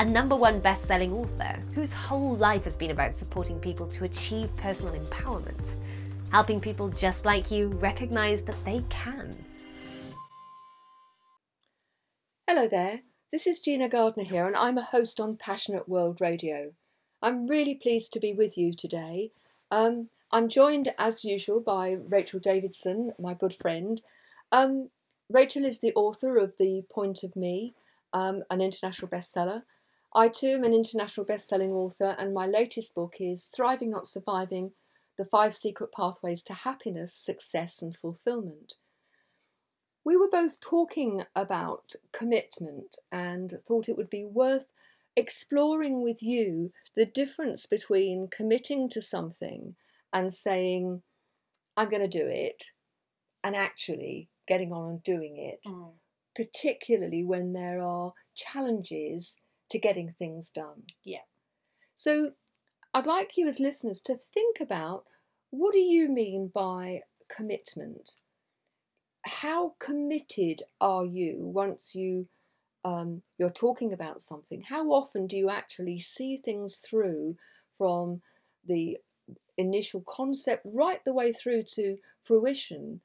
a number one best selling author whose whole life has been about supporting people to achieve personal empowerment, helping people just like you recognize that they can. Hello there, this is Gina Gardner here, and I'm a host on Passionate World Radio. I'm really pleased to be with you today. Um, I'm joined, as usual, by Rachel Davidson, my good friend. Um, Rachel is the author of The Point of Me, um, an international bestseller. I too am an international best-selling author, and my latest book is Thriving Not Surviving: The Five Secret Pathways to Happiness, Success and Fulfillment. We were both talking about commitment and thought it would be worth exploring with you the difference between committing to something and saying, I'm going to do it, and actually getting on and doing it, mm. particularly when there are challenges to getting things done. Yeah. So I'd like you as listeners to think about what do you mean by commitment? How committed are you once you um, you're talking about something? How often do you actually see things through from the initial concept right the way through to fruition,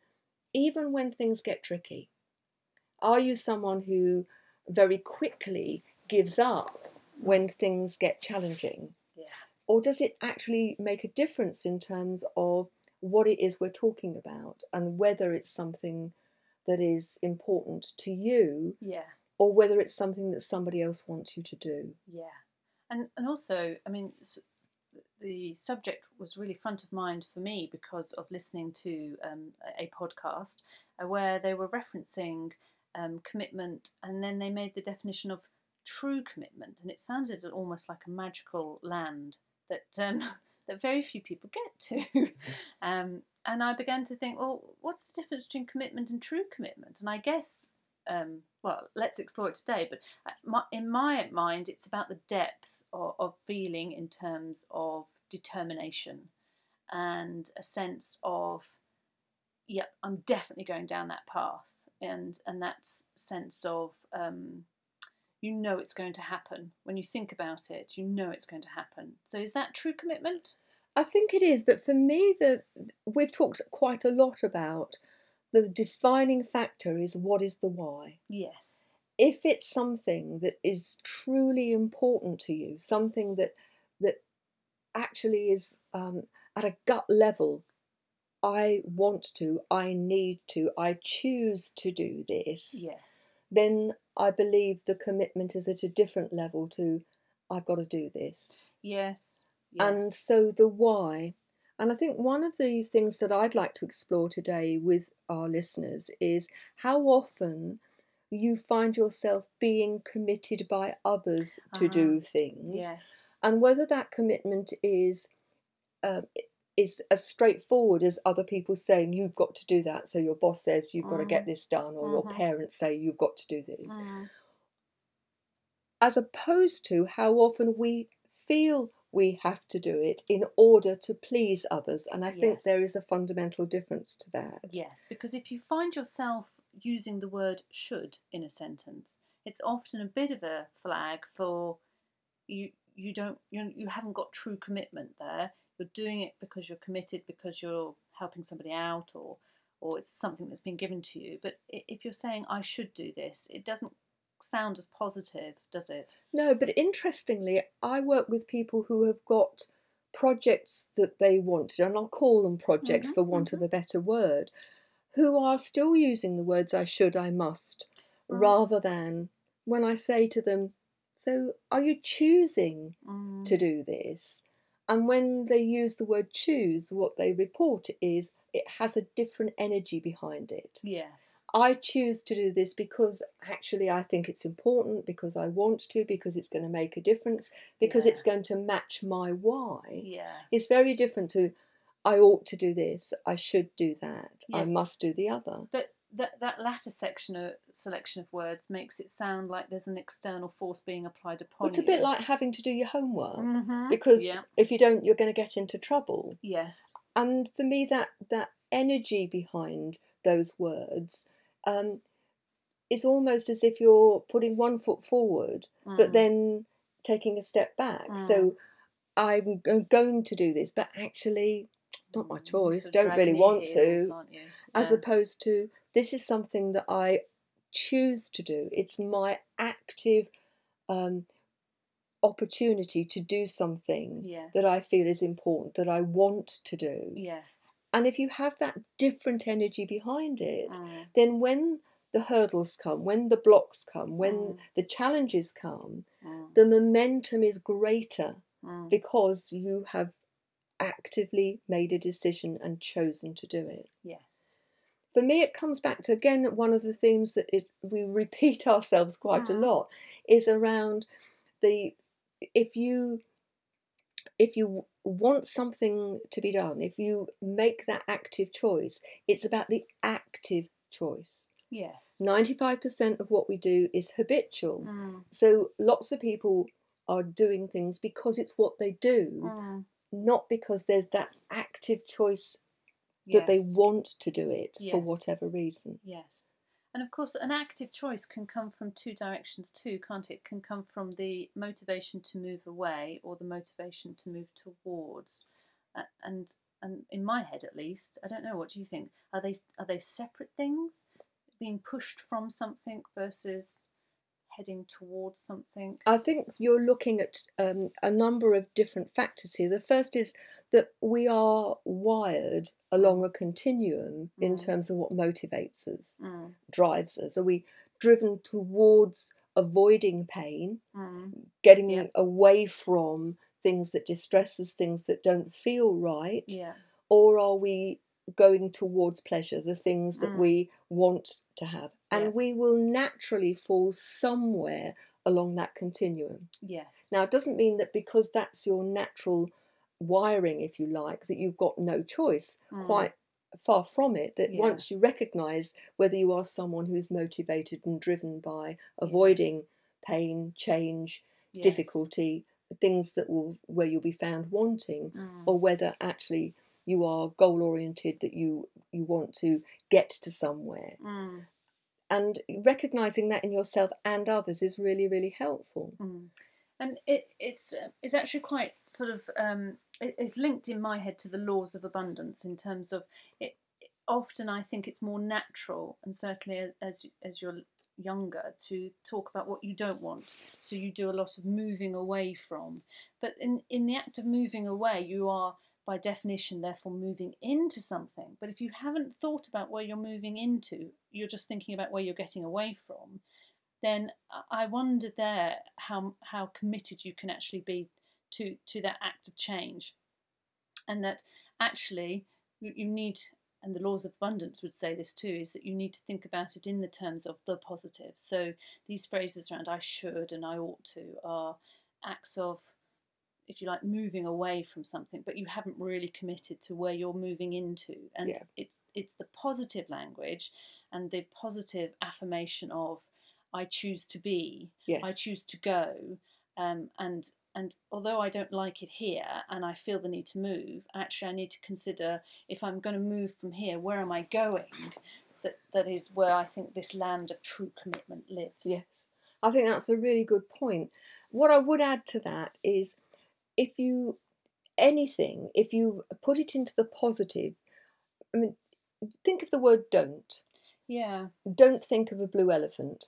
even when things get tricky? Are you someone who very quickly gives up when things get challenging? Yeah. Or does it actually make a difference in terms of what it is we're talking about and whether it's something that is important to you? Yeah. Or whether it's something that somebody else wants you to do? Yeah. And, and also, I mean, the subject was really front of mind for me because of listening to um, a podcast uh, where they were referencing um, commitment and then they made the definition of true commitment, and it sounded almost like a magical land that um, that very few people get to. um, and I began to think, well, what's the difference between commitment and true commitment? And I guess, um, well, let's explore it today. But uh, in my mind, it's about the depth of, of feeling in terms of determination and a sense of, yeah, I'm definitely going down that path, and and that sense of um, you know it's going to happen. When you think about it, you know it's going to happen. So is that true commitment? I think it is, but for me, the we've talked quite a lot about the defining factor is what is the why. Yes. If it's something that is truly important to you, something that that actually is um, at a gut level, I want to, I need to, I choose to do this. Yes then I believe the commitment is at a different level to I've got to do this. Yes. yes. And so the why. And I think one of the things that I'd like to explore today with our listeners is how often you find yourself being committed by others to uh-huh. do things. Yes. And whether that commitment is uh, is as straightforward as other people saying you've got to do that. So your boss says you've got to get mm-hmm. this done, or mm-hmm. your parents say you've got to do this. Mm. As opposed to how often we feel we have to do it in order to please others. And I yes. think there is a fundamental difference to that. Yes, because if you find yourself using the word should in a sentence, it's often a bit of a flag for you you don't you, you haven't got true commitment there you're doing it because you're committed, because you're helping somebody out, or or it's something that's been given to you. But if you're saying I should do this, it doesn't sound as positive, does it? No, but interestingly, I work with people who have got projects that they wanted, and I'll call them projects mm-hmm, for want mm-hmm. of a better word, who are still using the words I should, I must, right. rather than when I say to them, So are you choosing mm. to do this? And when they use the word choose, what they report is it has a different energy behind it. Yes. I choose to do this because actually I think it's important, because I want to, because it's going to make a difference, because Yeah. it's going to match my why. Yeah. It's very different to I ought to do this, I should do that, Yes. I must do the other. That that latter section of selection of words makes it sound like there's an external force being applied upon it. It's a you. bit like having to do your homework Mhm. because yeah. if you don't, you're going to get into trouble. Yes. And for me, that that energy behind those words um, is almost as if you're putting one foot forward, but Mm. then taking a step back. So I'm go- going to do this, but actually, it's not my Mm, choice. Don't really want to. As opposed to this is something that I choose to do. It's my active um, opportunity to do something yes. that I feel is important, that I want to do. Yes. And if you have that different energy behind it, Mm. then when the hurdles come, when the blocks come, when Mm. the challenges come, Mm. the momentum is greater because you have actively made a decision and chosen to do it. Yes. For me, it comes back to again one of the themes that is, we repeat ourselves quite a Mm. lot is around the if you if you want something to be done, if you make that active choice, it's about the active choice. Yes. 95% of what we do is habitual. Mm. So lots of people are doing things because it's what they do, Mm. not because there's that active choice that they want to do it for whatever reason. Yes. And of course, an active choice can come from two directions too, can't it? It can come from the motivation to move away or the motivation to move towards. And and in my head, at least, I don't know. What do you think? Are they are they separate things, being pushed from something versus heading towards something? I think you're looking at um, a number of different factors here. The first is that we are wired along a continuum in Mm. terms of what motivates us, Mm, drives us. Are we driven towards avoiding pain, mm, getting Yeah. away from things that distress us, things that don't feel right? yeah. or are we going towards pleasure, the things that Mm. we want to have? And Yeah. we will naturally fall somewhere along that continuum. Yes. Now, it doesn't mean that because that's your natural wiring, if you like, that you've got no choice. Mm. Quite far from it, that Yeah. once you recognize whether you are someone who's motivated and driven by avoiding pain, change, Yes. difficulty, things that will where you'll be found wanting, Mm. or whether actually you are goal oriented that you you want to get to somewhere Mm. And recognizing that in yourself and others is really really helpful Mm. And it, it's uh, it's actually quite sort of um, it, it's linked in my head to the laws of abundance in terms of it. Often I think it's more natural, and certainly as as you're younger, to talk about what you don't want. So you do a lot of moving away from. But in in the act of moving away, you are by definition therefore moving into something. But if you haven't thought about where you're moving into, you're just thinking about where you're getting away from then I wonder there how how committed you can actually be to to that act of change, and that actually you, you need, and the laws of abundance would say this too, is that you need to think about it in the terms of the positive. So these phrases around I should and I ought to are acts of, if you like, moving away from something, but you haven't really committed to where you're moving into, and Yeah. it's it's the positive language and the positive affirmation of I choose to be, yes I choose to go, um, and and although I don't like it here and I feel the need to move, actually I need to consider if I'm going to move from here, where am I going? That that is where I think this land of true commitment lives. yes i think that's a really good point what i would add to that is if you anything if you put it into the positive i mean think of the word don't Yeah. don't think of a blue elephant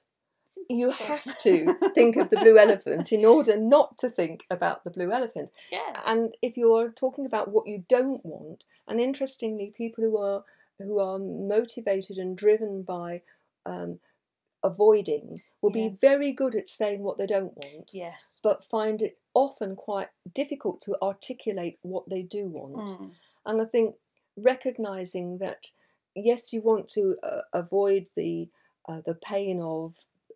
you have to think of the blue elephant in order not to think about the blue elephant yeah. and if you're talking about what you don't want and interestingly people who are who are motivated and driven by um, avoiding will Yeah. be very good at saying what they don't want Yes. but find it often quite difficult to articulate what they do want. Mm. And I think recognizing that yes, you want to uh, avoid the uh, the pain of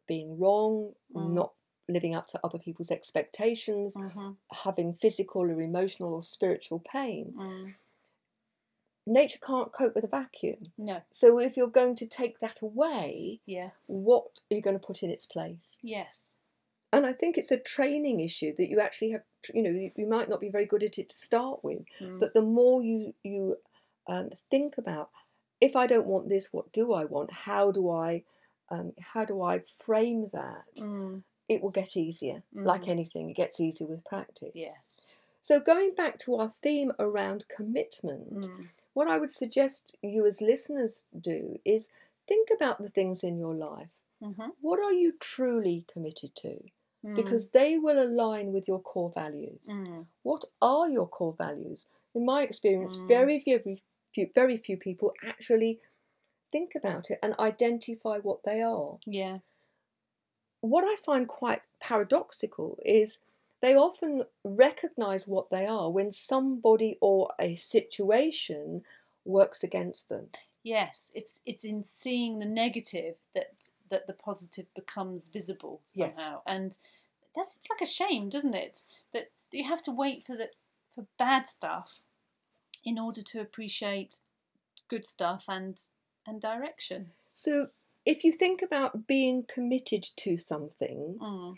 being wrong, Mm. not living up to other people's expectations, Mhm. having physical or emotional or spiritual pain. Mm. Nature can't cope with a vacuum. No. So if you're going to take that away, Yeah. what are you going to put in its place? Yes. And I think it's a training issue that you actually have. You know, you, might not be very good at it to start with, Mm. but the more you you um, think about, if I don't want this, what do I want? How do I um, how do I frame that? Mm. It will get easier. Like Mhm. anything, it gets easier with practice. Yes. So going back to our theme around commitment, Mm. what I would suggest you as listeners do is think about the things in your life. Mhm. What are you truly committed to? Mm. Because they will align with your core values. Mm. What are your core values? In my experience, Mm. very, very few, very few people actually think about it and identify what they are. Yeah. What I find quite paradoxical is they often recognize what they are when somebody or a situation works against them. Yes. It's it's in seeing the negative that that the positive becomes visible Yes. somehow, and that seems like a shame, doesn't it? That you have to wait for the for bad stuff in order to appreciate good stuff and and direction. So if you think about being committed to something, Mm.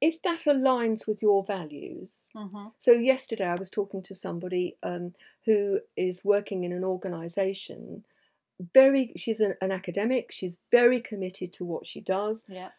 If that aligns with your values, hmm So yesterday I was talking to somebody um, who is working in an organisation. Very, she's an, an academic. She's very committed to what she does. Yeah.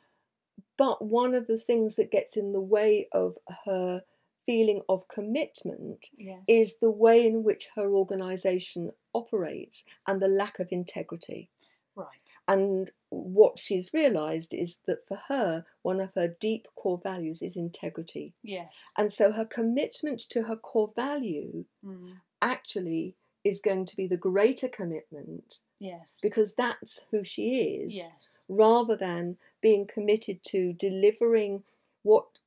But one of the things that gets in the way of her feeling of commitment Yes. is the way in which her organisation operates and the lack of integrity. Right. And what she's realised is that for her, one of her deep core values is integrity. Yes. And so her commitment to her core value Mm. actually is going to be the greater commitment Yes. because that's who she is, Yes. rather than being committed to delivering what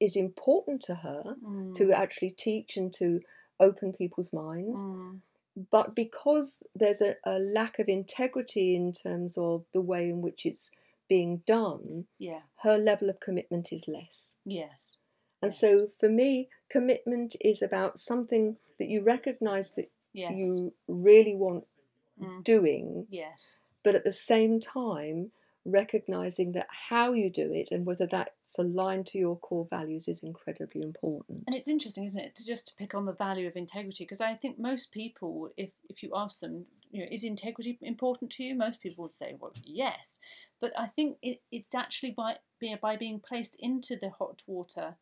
is important to her Mm. to actually teach and to open people's minds. Mm. But because there's a, a lack of integrity in terms of the way in which it's being done, Yeah. her level of commitment is less. Yes. And Yes. so for me, commitment is about something that you recognize that Yes. you really want Mm. doing, Yes. but at the same time, recognizing that how you do it and whether that's aligned to your core values is incredibly important. And it's interesting, isn't it, to just to pick on the value of integrity? Because I think most people, if if you ask them, you know, is integrity important to you? Most people would say, well, yes. But I think it, it's actually by being by being placed into the hot water,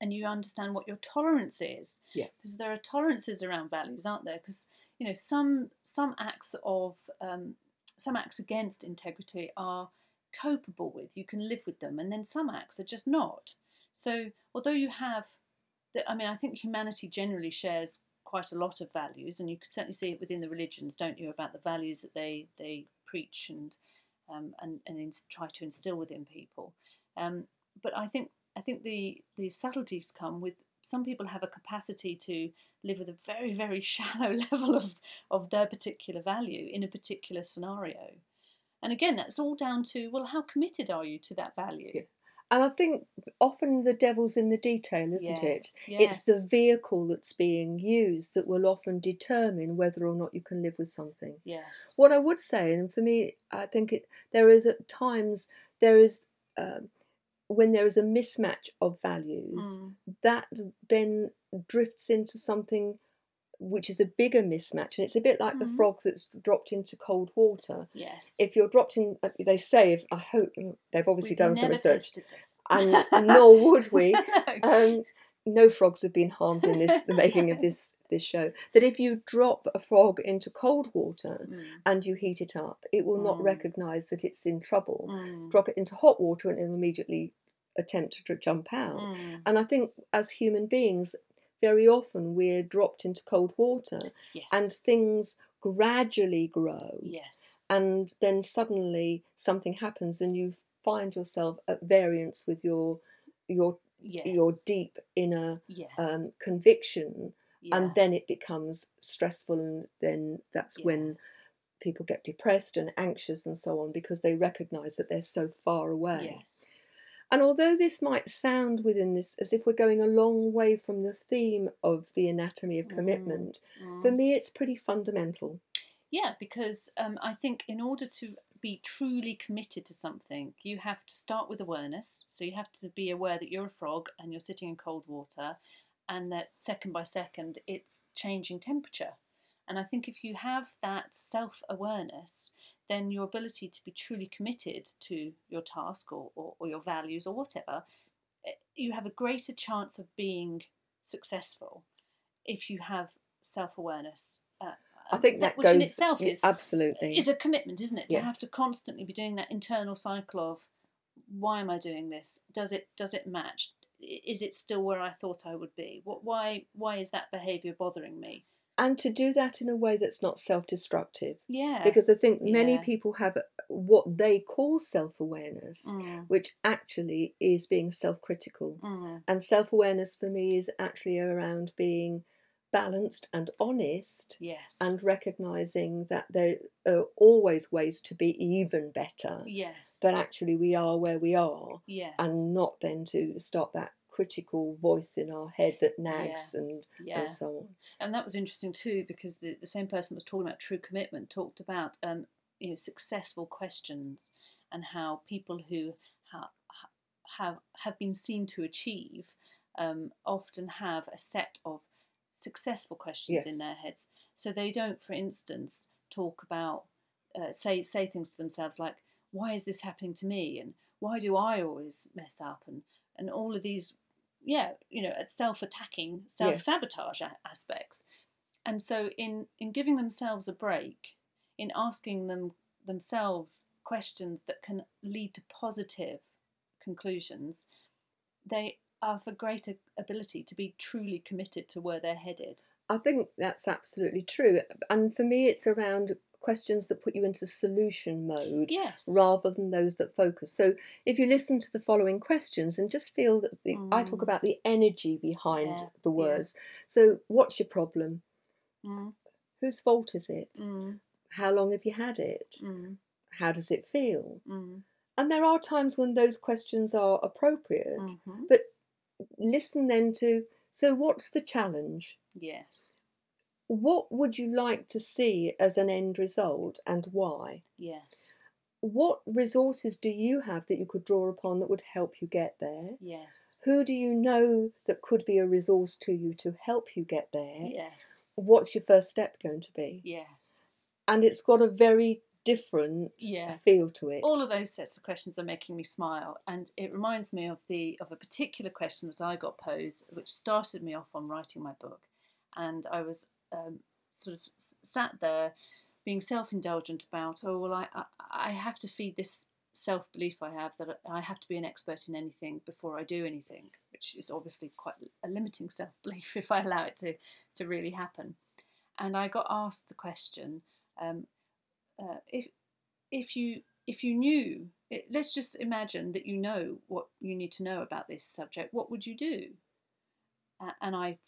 and you understand what your tolerance is. Yeah. Because there are tolerances around values, aren't there? Because you know some some acts of um, some acts against integrity are copable with. You can live with them, and then some acts are just not. So although you have, the, I mean, I think humanity generally shares quite a lot of values, and you can certainly see it within the religions, don't you, about the values that they they preach and um, and and ins- try to instill within people. Um, but I think I think the the subtleties come with some people have a capacity to live with a very very shallow level of of their particular value in a particular scenario. And again, that's all down to well, how committed are you to that value? Yeah. And I think often the devil's in the detail, isn't it? yes, It's the vehicle that's being used that will often determine whether or not you can live with something. yes, What I would say, and for me, I think it there is at times there is um, when there is a mismatch of values Mm, that then drifts into something which is a bigger mismatch, and it's a bit like the Mhm. frog that's dropped into cold water. yes. If you're dropped in, uh, they say, if, I hope they've obviously We've done some research, and nor would we. No. Um, no frogs have been harmed in this the making of this this show. That if you drop a frog into cold water Mm, and you heat it up, it will not Mm. recognise that it's in trouble. mm, Drop it into hot water and it'll immediately attempt to jump out. mm, And I think as human beings, very often we're dropped into cold water yes. and things gradually grow. yes. And then suddenly something happens and you find yourself at variance with your your yes. your deep inner yes. um, conviction, yeah. and then it becomes stressful, and then that's Yeah. when people get depressed and anxious and so on because they recognise that they're so far away. yes. And although this might sound within this as if we're going a long way from the theme of the anatomy of Mm. commitment, Mm. for me it's pretty fundamental. Yeah, because um, I think in order to be truly committed to something, you have to start with awareness. So you have to be aware that you're a frog and you're sitting in cold water, and that second by second it's changing temperature. And I think if you have that self awareness, then your ability to be truly committed to your task or, or, or your values or whatever, eh, you have a greater chance of being successful if you have self awareness. Uh, I think that, which goes in itself is absolutely. is a commitment, isn't it? To Yes. have to constantly be doing that internal cycle of why am I doing this? Does it does it match? Is it still where I thought I would be? What why why is that behaviour bothering me? And to do that in a way that's not self-destructive, Yeah. because I think many Yeah. people have what they call self-awareness, Mm, which actually is being self-critical. mm, And self-awareness for me is actually around being balanced and honest yes. and recognizing that there are always ways to be even better, yes. but actually we are where we are, yes. and not then to stop that critical voice in our head that nags and, yeah. and so on. and that was interesting too because the, the same person that was talking about true commitment talked about um, you know successful questions and how people who ha- ha- have have been seen to achieve um, often have a set of successful questions in their heads. So they don't for instance talk about uh, say say things to themselves like why is this happening to me? and why do I always mess up? and and all of these yeah you know at self-attacking self-sabotage a- aspects. And so in in giving themselves a break in asking them themselves questions that can lead to positive conclusions they have a greater ability to be truly committed to where they're headed. I think that's absolutely true. And for me, it's around questions that put you into solution mode yes rather than those that focus. So if you listen to the following questions and just feel that the, I talk Mm. about the energy behind Yeah, the yeah. words. So what's your problem? mm, Whose fault is it? mm, How long have you had it? mm, How does it feel? mm, And there are times when those questions are appropriate, mhm. but listen then to so what's the challenge? yes What would you like to see as an end result and why? yes What resources do you have that you could draw upon that would help you get there? yes Who do you know that could be a resource to you to help you get there? yes What's your first step going to be? yes And it's got a very different Yeah. feel to it. all of those sets of questions are making me smile and it reminds me of the of a particular question that i got posed which started me off on writing my book and i was um, sort of sat there being self-indulgent about oh well i i, I have to feed this self-belief i have that i have to be an expert in anything before i do anything which is obviously quite a limiting self-belief if i allow it to to really happen. And i got asked the question um, uh, if if you if you knew it, let's just imagine that you know what you need to know about this subject what would you do uh, and i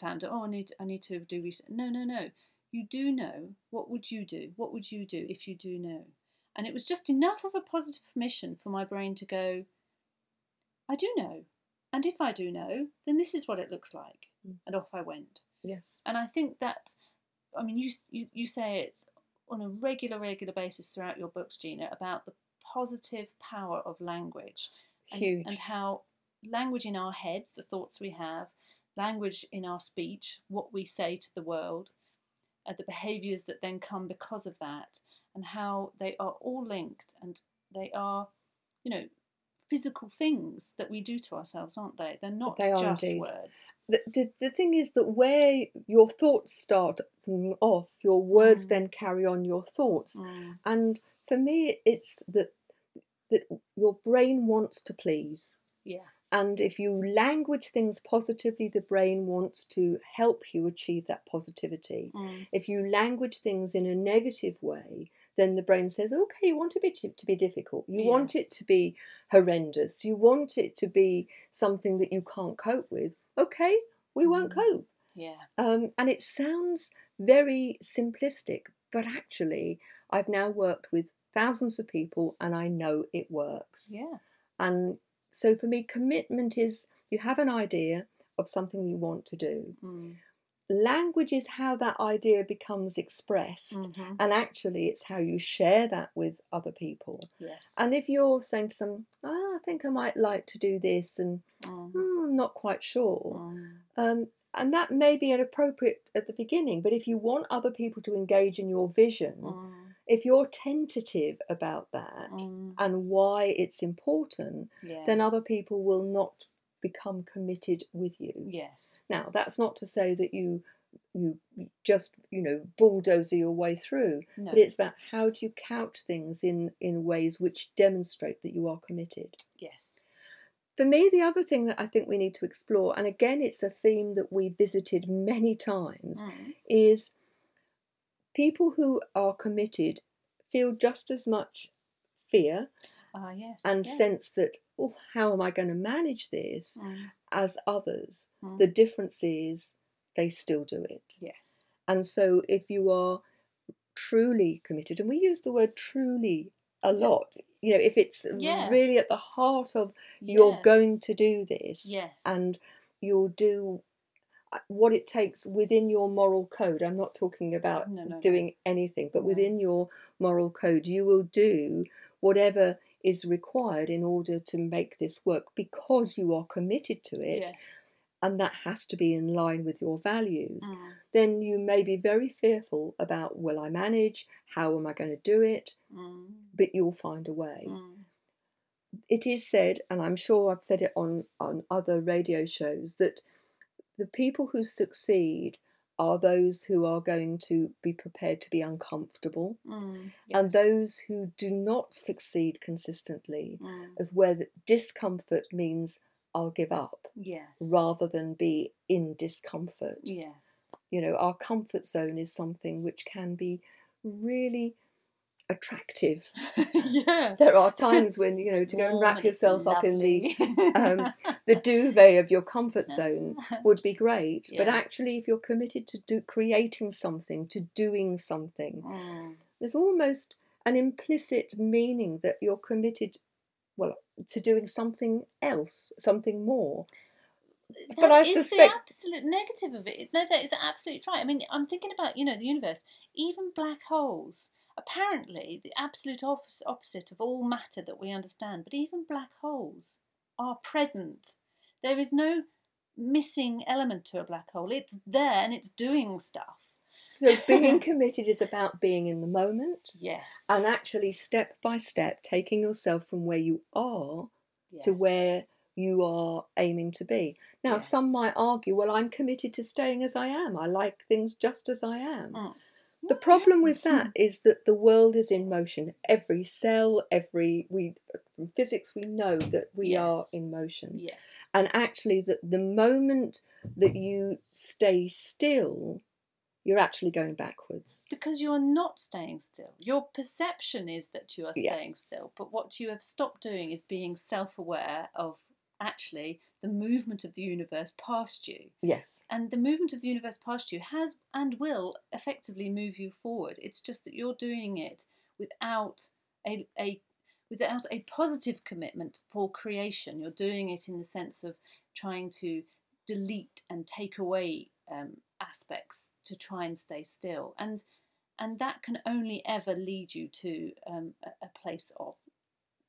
found out oh i need i need to do research. No no no. You do know what would you do? What would you do if you do know? And it was just enough of a positive permission for my brain to go i do know. And if i do know then this is what it looks like. Mm. and off i went. Yes. and I think that, I mean, you you, you say it's on a regular, regular basis throughout your books, Gina, about the positive power of language and, Huge. and how language in our heads, the thoughts we have, language in our speech, what we say to the world, uh, the behaviours that then come because of that, and how they are all linked and they are, you know, physical things that we do to ourselves, aren't they? They're not They are just indeed. words. the, the, the thing is that where your thoughts start off, your words Mm. then carry on your thoughts. Mm, And for me, it's that that your brain wants to please. yeah. And if you language things positively, the brain wants to help you achieve that positivity. Mm, If you language things in a negative way, then the brain says, okay, you want it to, to be difficult. You want it to be horrendous. You want it to be something that you can't cope with. Okay, we won't Mm. cope. Yeah. Um, and it sounds very simplistic, but actually, I've now worked with thousands of people and I know it works. Yeah. And so for me, commitment is you have an idea of something you want to do. Mm. Language is how that idea becomes expressed. Mhm. And actually, it's how you share that with other people. Yes. And if you're saying to someone, oh, I think I might like to do this, and Mm. "Hmm, I'm not quite sure, Mm. um, and that may be inappropriate at the beginning, but if you want other people to engage in your vision, Mm. If you're tentative about that Mm. and why it's important, Yeah. then other people will not become committed with you. yes. Now, that's not to say that you you just you know bulldozer your way through, No. but it's about how do you couch things in in ways which demonstrate that you are committed. yes. For me, the other thing that I think we need to explore, and again, it's a theme that we visited many times, Mm. is people who are committed feel just as much fear Ah, yes. and yeah. sense that, oh, how am I going to manage this Mm. as others. Mm. The difference is they still do it. yes. And so if you are truly committed, and we use the word truly a lot, you know, if it's Yeah. really at the heart of you're going to do this Yes. and you'll do uh, what it takes within your moral code. I'm not talking about No, no, no. doing anything, but No. within your moral code, you will do whatever is required in order to make this work because you are committed to it Yes. and that has to be in line with your values, Mm. then you may be very fearful about will I manage? How am I going to do it? Mm. But you'll find a way. Mm. It is said, and I'm sure I've said it on, on other radio shows, that the people who succeed are those who are going to be prepared to be uncomfortable, Mm. and those who do not succeed consistently, Mm. as where the discomfort means I'll give up Yes. rather than be in discomfort. Yes. you know our comfort zone is something which can be really attractive yeah. there are times when you know to go and wrap yourself up in the um, the duvet of your comfort zone would be great but actually if you're committed to do creating something to doing something Mm. there's almost an implicit meaning that you're committed well to doing something else something more But That I is suspect- the absolute negative of it. No, that is absolutely right. I mean, I'm thinking about you know the universe, even black holes. Apparently, the absolute opposite, of all matter that we understand. But even black holes are present. There is no missing element to a black hole. It's there and it's doing stuff. so being committed is about being in the moment Yes. and actually step by step taking yourself from where you are to where you are aiming to be. Now, some might argue, well, I'm committed to staying as I am. I like things just as I am. Mm. The problem with that is that the world is in motion. Every cell, every we from physics we know that we are in motion. Yes. And actually that the moment that you stay still, you're actually going backwards. Because you're not staying still. Your perception is that you are Yeah. staying still, but what you have stopped doing is being self aware of actually the movement of the universe past you. Yes. And the movement of the universe past you has and will effectively move you forward. It's just that you're doing it without a, a without a positive commitment for creation. You're doing it in the sense of trying to delete and take away um, aspects to try and stay still. And and that can only ever lead you to um, a, a place of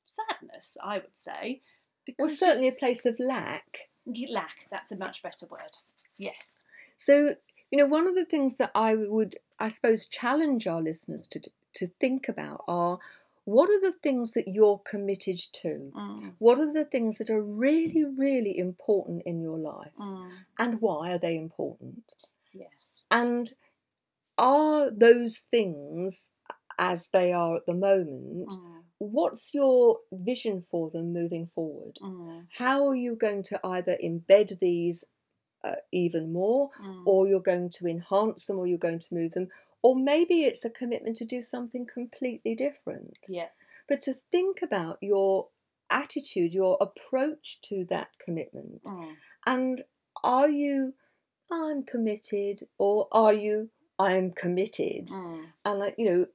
sadness, I would say. Well, Because you- certainly a place of lack. lack. That's a much better word. Yes. So, you know, one of the things that I would, I suppose, challenge our listeners to to think about are what are the things that you're committed to? Mm, What are the things that are really, really important in your life? mm, And why are they important? yes. And are those things as they are at the moment? Mm, What's your vision for them moving forward? mm, How are you going to either embed these uh, even more, mm. or you're going to enhance them, or you're going to move them, or maybe it's a commitment to do something completely different. Yeah. But to think about your attitude, your approach to that commitment, Mm. and are you, I'm committed, or are you, I'm committed? Mm. And like you know,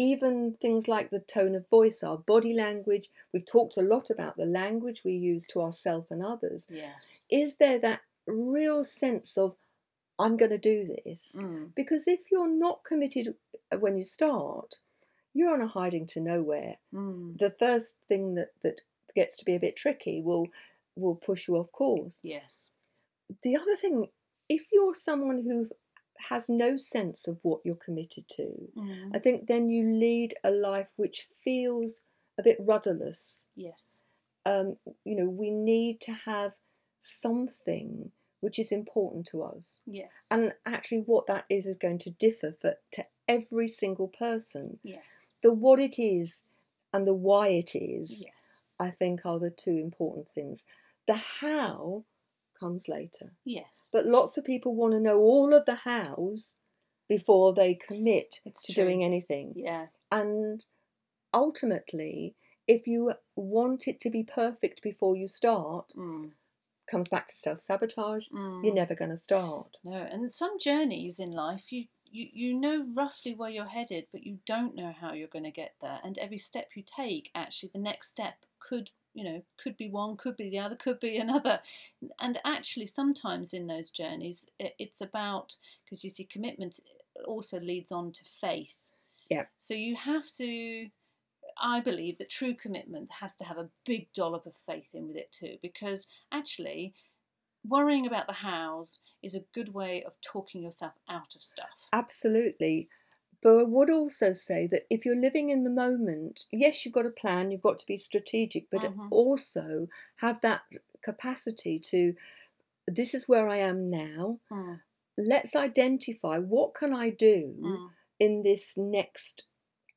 even things like the tone of voice, our body language. We've talked a lot about the language we use to ourselves and others. Yes. Is there that real sense of I'm going to do this? Mm. Because if you're not committed uh, when you start, you're on a hiding to nowhere. Mm. The first thing that, that gets to be a bit tricky will will push you off course. Yes. The other thing, if you're someone who has no sense of what you're committed to, Mm. I think then you lead a life which feels a bit rudderless. Yes. Um, you know, we need to have something which is important to us. Yes. And actually, what that is is going to differ for to every single person. yes. The what it is and the why it is, Yes. I think, are the two important things. The how comes later. Yes. But lots of people want to know all of the hows before they commit It's to true. doing anything. Yeah. And ultimately, if you want it to be perfect before you start, Mm. comes back to self sabotage, Mm. you're never going to start. No, and some journeys in life, you, you you know roughly where you're headed, but you don't know how you're going to get there. And every step you take, actually, the next step could you know could be one, could be the other, could be another. And actually, sometimes in those journeys, it's about because you see, commitment also leads on to faith. Yeah. So you have to. I believe that true commitment has to have a big dollop of faith in with it too, because actually, worrying about the hows is a good way of talking yourself out of stuff. Absolutely. But I would also say that if you're living in the moment, yes, you've got a plan, you've got to be strategic, but Mhm. also have that capacity to this is where I am now. Mm, Let's identify what can I do mm, in this next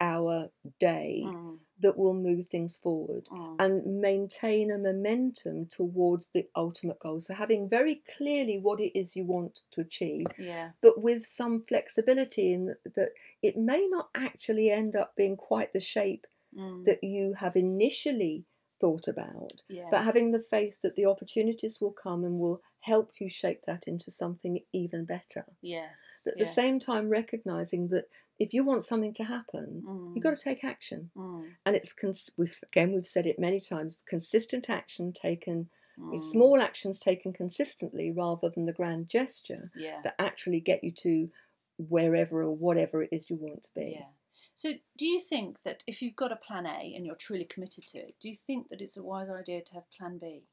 hour, day mm, that will move things forward mm. and maintain a momentum towards the ultimate goal. So having very clearly what it is you want to achieve yeah, but with some flexibility in that, it may not actually end up being quite the shape mm, that you have initially thought about. yes, But having the faith that the opportunities will come and will help you shape that into something even better. yes, But at yes. the same time, recognizing that if you want something to happen, mm, you've got to take action. mm, And it's, cons- we've, again, we've said it many times consistent action taken, mm, small actions taken consistently rather than the grand gesture yeah, that actually get you to wherever or whatever it is you want to be. yeah. So, do you think that if you've got a plan A and you're truly committed to it, do you think that it's a wise idea to have plan B?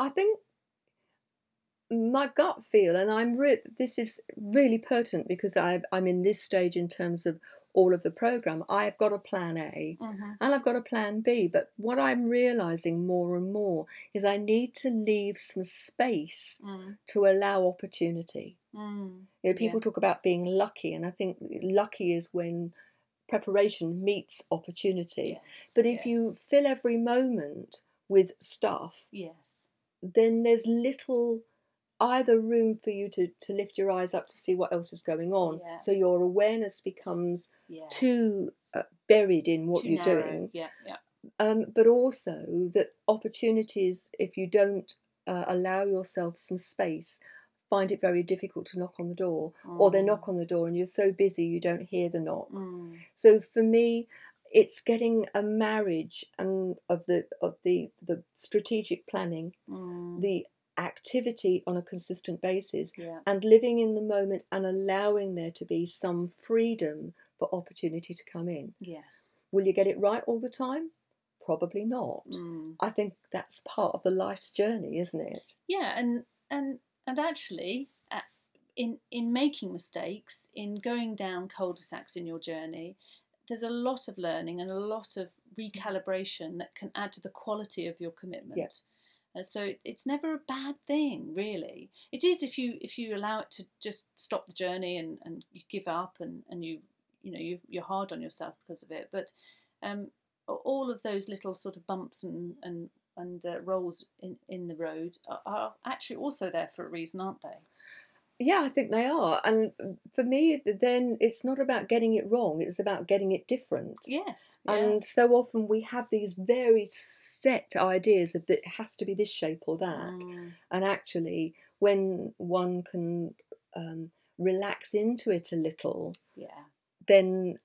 I think my gut feel, and I'm re- this is really pertinent because I, I'm in this stage in terms of all of the program. I've got a plan A Mm-hmm. and I've got a plan B, but what I'm realizing more and more is I need to leave some space Mm, to allow opportunity. mm, You know, people talk about being lucky, and I think lucky is when preparation meets opportunity. yes, But if yes, you fill every moment with stuff, yes, then there's little either room for you to, to lift your eyes up to see what else is going on. Yeah. So your awareness becomes yeah, too uh, buried in what Too you're narrow. doing. Yeah, yeah, Um, but also that opportunities, if you don't uh, allow yourself some space, find it very difficult to knock on the door. Or they Mm, knock on the door and you're so busy you don't hear the knock. mm, So for me, it's getting a marriage and of the of the the strategic planning, mm, the activity on a consistent basis, yeah, and living in the moment and allowing there to be some freedom for opportunity to come in. yes, Will you get it right all the time? Probably not. mm. I think that's part of the life's journey, isn't it? yeah, and and and actually, uh, in in making mistakes, in going down cul-de-sacs in your journey, there's a lot of learning and a lot of recalibration that can add to the quality of your commitment. Yeah. Uh, so it's never a bad thing, really. It is if you if you allow it to just stop the journey and, and you give up and, and you you know you you're hard on yourself because of it. But um, all of those little sort of bumps and and and uh, rolls in in the road are, are actually also there for a reason, aren't they? Yeah, I think they are. And for me, then it's not about getting it wrong, it's about getting it different. Yes. yeah. And so often we have these very set ideas of that it has to be this shape or that. Mm, And actually, when one can um, relax into it a little, yeah. then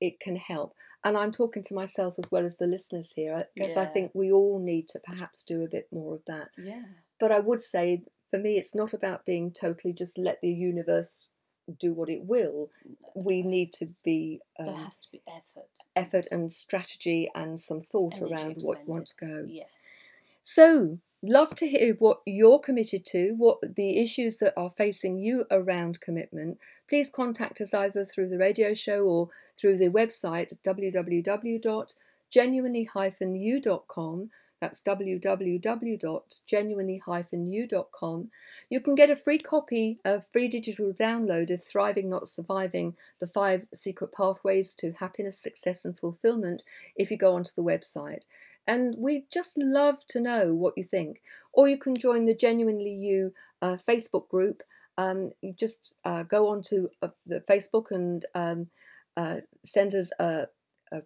it can help. And I'm talking to myself as well as the listeners here, because I think we all need to perhaps do a bit more of that. Yeah. But I would say, for me, it's not about being totally just let the universe do what it will. We need to be there um, has to be effort. effort and strategy and some thought Energy around what you want to go. Yes. So, love to hear what you're committed to, what the issues that are facing you around commitment. Please contact us either through the radio show or through the website www.genuinely-u.com. That's www.genuinely-u.com. You can get a free copy, a free digital download of Thriving Not Surviving The Five Secret Pathways to Happiness, Success and Fulfillment if you go onto the website. And we'd just love to know what you think. Or you can join the Genuinely You uh, Facebook group. Um, you just uh, go onto uh, the Facebook and um, uh, send us a, a,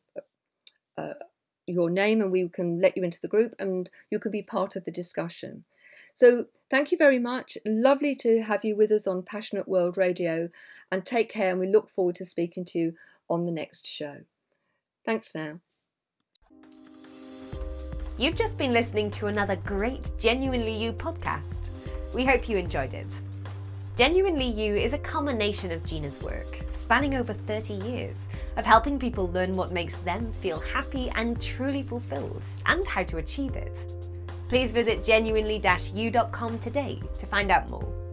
a, your name, and we can let you into the group, and you can be part of the discussion. So, thank you very much. Lovely to have you with us on Passionate World Radio, and take care. And we look forward to speaking to you on the next show. Thanks now. You've just been listening to another great Genuinely You podcast. We hope you enjoyed it. Genuinely You is a culmination of Gina's work, spanning over 30 years, of helping people learn what makes them feel happy and truly fulfilled, and how to achieve it. Please visit genuinely-u.com today to find out more.